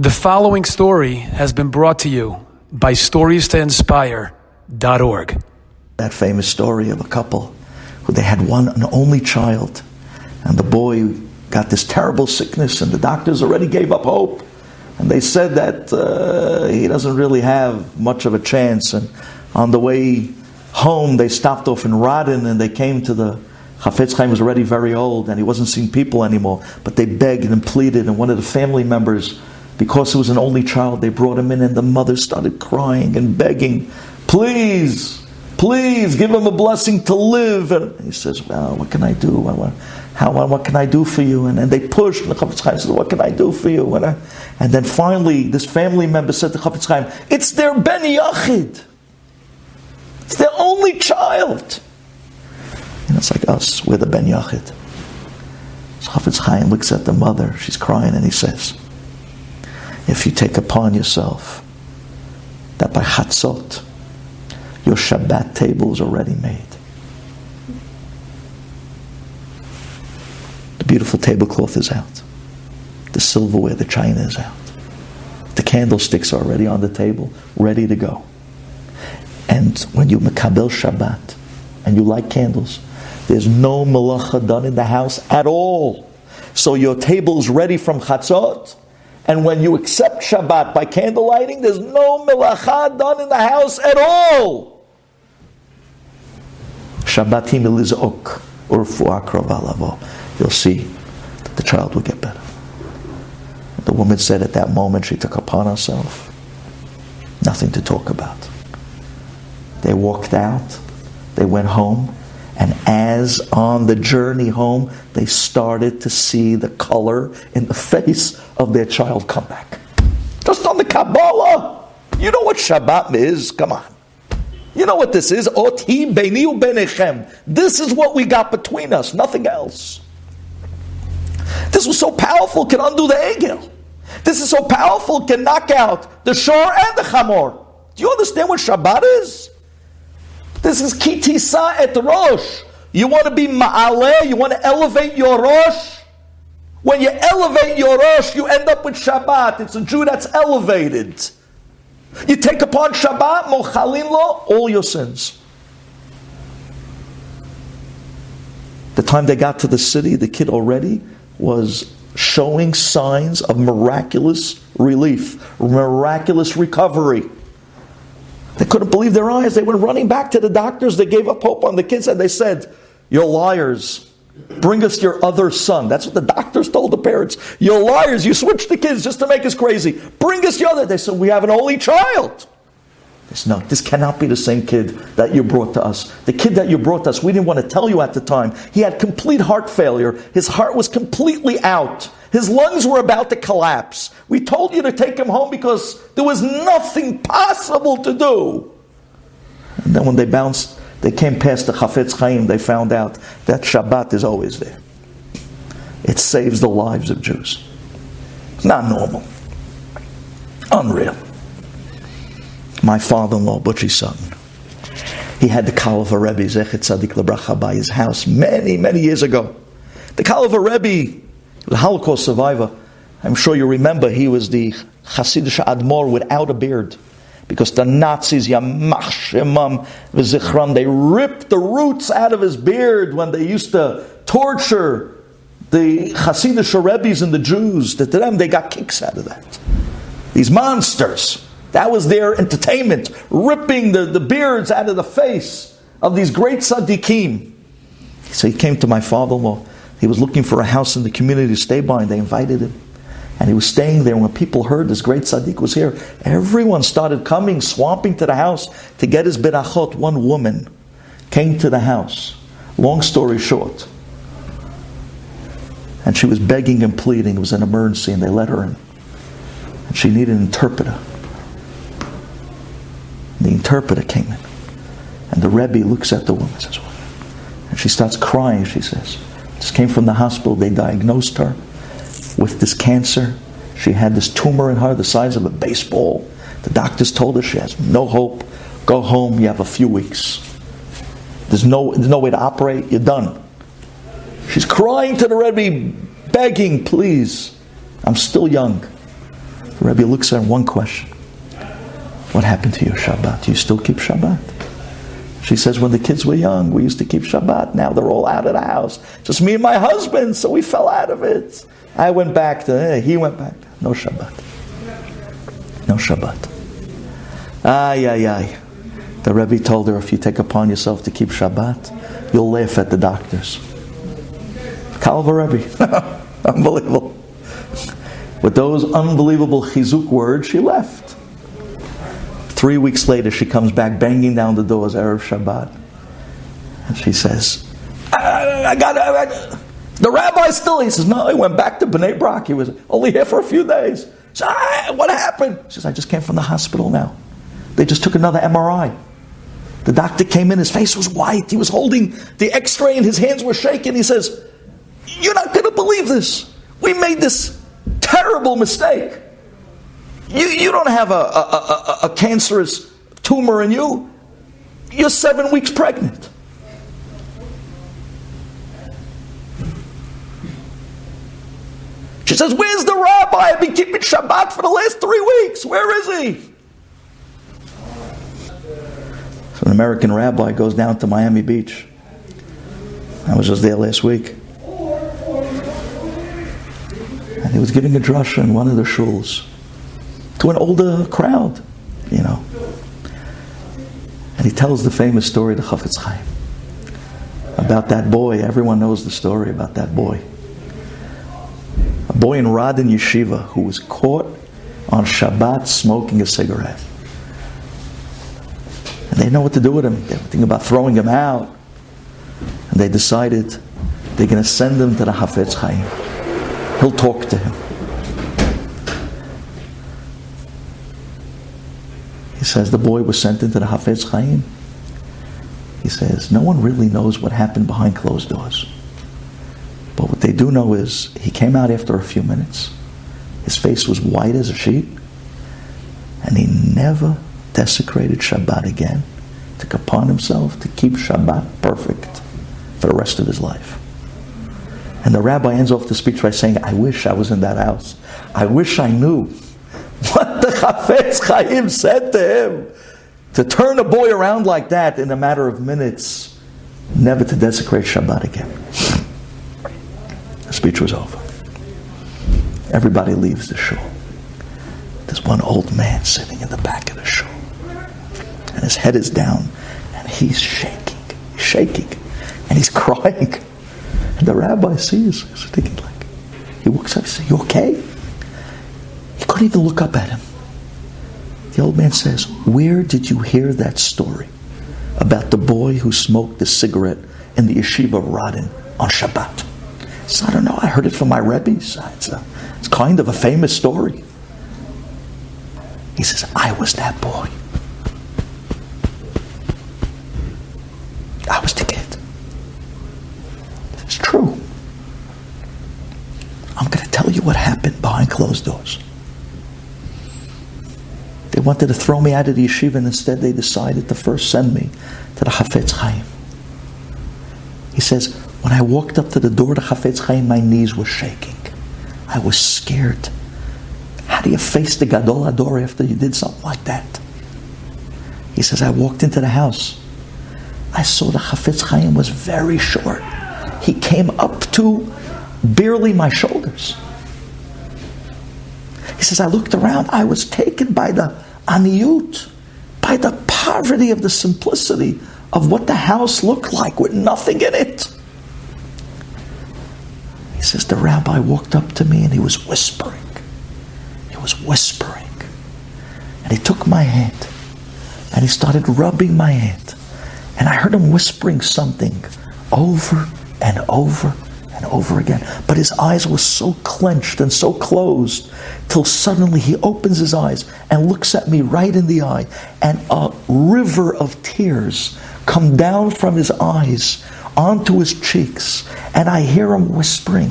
The following story has been brought to you by StoriesToInspire.org. That famous story of a couple who they had one and only child, and the boy got this terrible sickness, and the doctors already gave up hope. And they said that uh, he doesn't really have much of a chance. And on the way home, they stopped off in Radin and they came to the Chafetz Chaim was already very old and he wasn't seeing people anymore. But they begged and pleaded, and one of the family members, because he was an only child, they brought him in, and the mother started crying and begging, "Please, please give him a blessing to live." And he says, "Well, what can I do? How, what can I do for you?" And, and they pushed. And the Chafetz Chaim said, "What can I do for you?" And, I, and then finally, this family member said to Chafetz Chaim, "It's their Ben Yachid. It's their only child." And it's like us, we're the Ben Yachid. So Chafetz Chaim looks at the mother, she's crying, and he says, If you take upon yourself that by Chatzot, your Shabbat table is already made. The beautiful tablecloth is out. The silverware, the china is out. The candlesticks are already on the table, ready to go. And when you makabel Shabbat, and you light candles, there's no malacha done in the house at all. So your table's ready from chatzot, and when you accept Shabbat by candle lighting, there's no malacha done in the house at all. Shabbatim elizok urfu You'll see that the child will get better. The woman said at that moment she took upon herself nothing to talk about. They walked out, they went home, and as on the journey home, they started to see the color in the face of their child come back. Just on the Kabbalah. You know what Shabbat is? Come on. You know what this is? Oti. This is what we got between us, nothing else. This was so powerful, can undo the Egel. This is so powerful, can knock out the Shor and the Chamor. Do you understand what Shabbat is? This is kitisa et rosh. You want to be ma'aleh, you want to elevate your rosh. When you elevate your rosh, you end up with Shabbat. It's a Jew that's elevated. You take upon Shabbat, mochalin lo, all your sins. The time they got to the city, the kid already was showing signs of miraculous relief, miraculous recovery. They couldn't believe their eyes. They went running back to the doctors. They gave up hope on the kids and they said, You're liars. Bring us your other son. That's what the doctors told the parents. You're liars. You switched the kids just to make us crazy. Bring us your other. They said, We have an only child. Said, No, this cannot be the same kid that you brought to us. The kid that you brought us, we didn't want to tell you at the time. He had complete heart failure. His heart was completely out. His lungs were about to collapse. We told you to take him home because there was nothing possible to do. And then when they bounced, they came past the Chafetz Chaim, they found out that Shabbat is always there. It saves the lives of Jews. Not normal. Unreal. My father-in-law, Butchie Sutton, he had the Kaliver Rebbe, Zechet Tzadik Lebracha, by his house many, many years ago. The Kaliver Rebbe the Holocaust survivor. I'm sure you remember he was the Hasidic Admor without a beard. Because the Nazis, Yamach Shemam V'zichram, they ripped the roots out of his beard when they used to torture the Hasidic Rebbe's and the Jews. To them, they got kicks out of that. These monsters. That was their entertainment, ripping the, the beards out of the face of these great tzaddikim. So he came to my father-in-law he was looking for a house in the community to stay by, and they invited him. And he was staying there. When people heard this great tzaddik was here, everyone started coming, swamping to the house to get his berachot. One woman came to the house. Long story short. And she was begging and pleading. It was an emergency, and they let her in. And she needed an interpreter. The interpreter came in. And the Rebbe looks at the woman and says, and she starts crying, she says, just came from the hospital. They diagnosed her with this cancer. She had this tumor in her the size of a baseball. The doctors told her she has no hope. Go home. You have a few weeks. There's no, there's no way to operate. You're done. She's crying to the Rebbe, begging, please. I'm still young. The Rebbe looks at her one question. What happened to your Shabbat? Do you still keep Shabbat? She says, when the kids were young, we used to keep Shabbat. Now they're all out of the house. Just me and my husband, so we fell out of it. I went back to, eh, he went back. No Shabbat. No Shabbat. Ay, ay, ay. The Rebbe told her, if you take upon yourself to keep Shabbat, you'll laugh at the doctors. Kaliver Rebbe. Unbelievable. With those unbelievable chizuk words, she left. Three weeks later, she comes back banging down the doors, Erev Shabbat. And she says, I, got I, the rabbi still. He says, No, he went back to Bnei Brak. He was only here for a few days. Says, ah, what happened? She says, I just came from the hospital now. They just took another MRI. The doctor came in, his face was white. He was holding the x ray and his hands were shaking. He says, You're not going to believe this. We made this terrible mistake. You, you don't have a, a, a, a cancerous tumor in you. You're seven weeks pregnant. She says, Where's the rabbi? I've been keeping Shabbat for the last three weeks. Where is he? So an American rabbi goes down to Miami Beach. I was just there last week. And he was giving a drasha in one of the shuls to an older crowd, you know. And he tells the famous story to Chafetz Chaim about that boy. Everyone knows the story about that boy A boy in Radin Yeshiva who was caught on Shabbat smoking a cigarette. And they know what to do with him. They were thinking about throwing him out. And they decided they're going to send him to the Hafetz Chaim. He'll talk to him. He says the boy was sent into the Hafetz Chaim. He says, no one really knows what happened behind closed doors. But what they do know is he came out after a few minutes. His face was white as a sheet. And he never desecrated Shabbat again. Took upon himself to keep Shabbat perfect for the rest of his life. And the rabbi ends off the speech by saying, I wish I was in that house. I wish I knew what Chafetz Chaim said to him. To turn a boy around like that in a matter of minutes, never to desecrate Shabbat again. The speech was over. Everybody leaves the shul. There's one old man sitting in the back of the shul. And his head is down and he's shaking, shaking, and he's crying. And the rabbi sees, he's thinking like, he walks up and says, You okay? He couldn't even look up at him. The old man says, Where did you hear that story about the boy who smoked the cigarette in the yeshiva of Radin on Shabbat? I don't know. I heard it from my rebbes. It's, a, it's kind of a famous story. He says, I was that boy. I was the kid. It's true. I'm going to tell you what happened behind closed doors. They wanted to throw me out of the yeshiva, and instead they decided to first send me to the Hafetz Chaim. He says, when I walked up to the door to Chafetz Chaim, my knees were shaking. I was scared. How do you face the Gadol Hador after you did something like that? He says, I walked into the house. I saw the Chafetz Chaim was very short. He came up to barely my shoulders. He says, I looked around. I was taken by the aniyut, by the poverty of the simplicity of what the house looked like with nothing in it. He says, The rabbi walked up to me and he was whispering. He was whispering. And he took my hand and he started rubbing my hand. And I heard him whispering something over and over and over again. But his eyes were so clenched and so closed till suddenly he opens his eyes and looks at me right in the eye. And a river of tears come down from his eyes onto his cheeks, and I hear him whispering,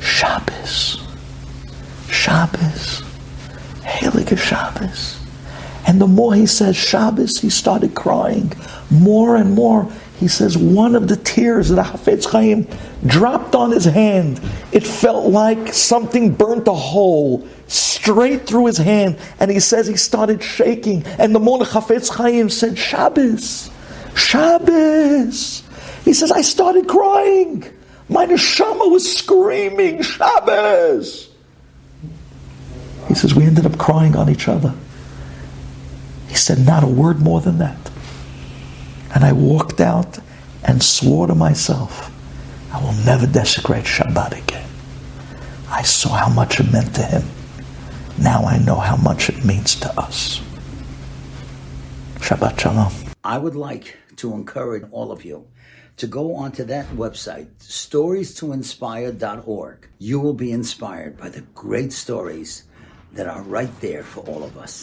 Shabbos, Shabbos, Heilige Shabbos. And the more he says Shabbos, he started crying more and more. He says one of the tears that Hafetz Chaim dropped on his hand. It felt like something burnt a hole straight through his hand. And he says he started shaking. And the Mona Chafetz Chaim said, Shabbos, Shabbos. He says, I started crying. My neshama was screaming, Shabbos. He says, we ended up crying on each other. He said, not a word more than that. And I walked out and swore to myself, I will never desecrate Shabbat again. I saw how much it meant to him. Now I know how much it means to us. Shabbat Shalom. I would like to encourage all of you to go onto that website, stories2inspire.org. You will be inspired by the great stories that are right there for all of us.